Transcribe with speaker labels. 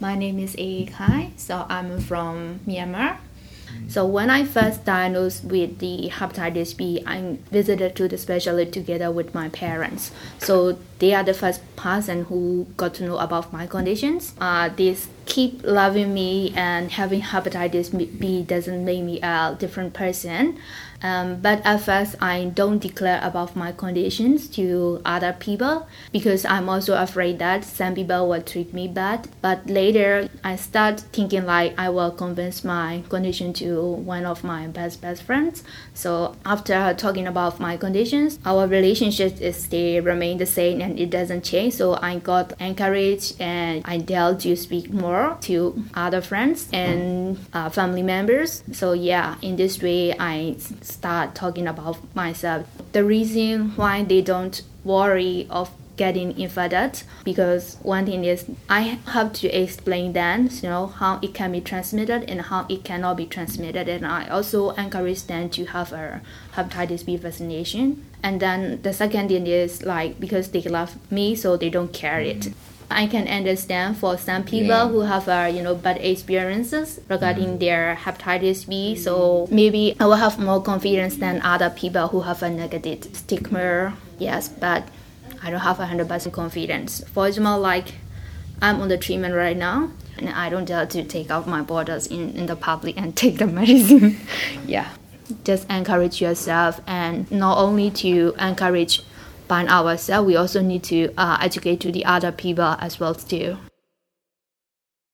Speaker 1: My name is A Kai, so I'm from Myanmar. So when I first diagnosed with the hepatitis B, I visited to the specialist together with my parents. So they are the first person who got to know about my conditions. Uh, this keep loving me and having hepatitis B doesn't make me a different person. Um, but at first, I don't declare about my conditions to other people because I'm also afraid that some people will treat me bad. But later, I start thinking like I will convince my condition to one of my best best friends. So after talking about my conditions, our relationship is still remain the same and it doesn't change. So I got encouraged and I dare to speak more to other friends and uh, family members. So yeah, in this way, I start talking about myself. The reason why they don't worry of getting infected because one thing is I have to explain them, you know, how it can be transmitted and how it cannot be transmitted, and I also encourage them to have a hepatitis B vaccination. And then the second thing is like because they love me, so they don't care it. I can understand for some people yeah. who have uh, you know bad experiences regarding mm. their hepatitis B. So maybe I will have more confidence than other people who have a negative stigma. Yes, but I don't have a hundred percent confidence. For example, like I'm on the treatment right now, and I don't dare to take out my borders in, in the public and take the medicine. yeah, just encourage yourself, and not only to encourage by ourselves, we also need to uh, educate to the other people as well too.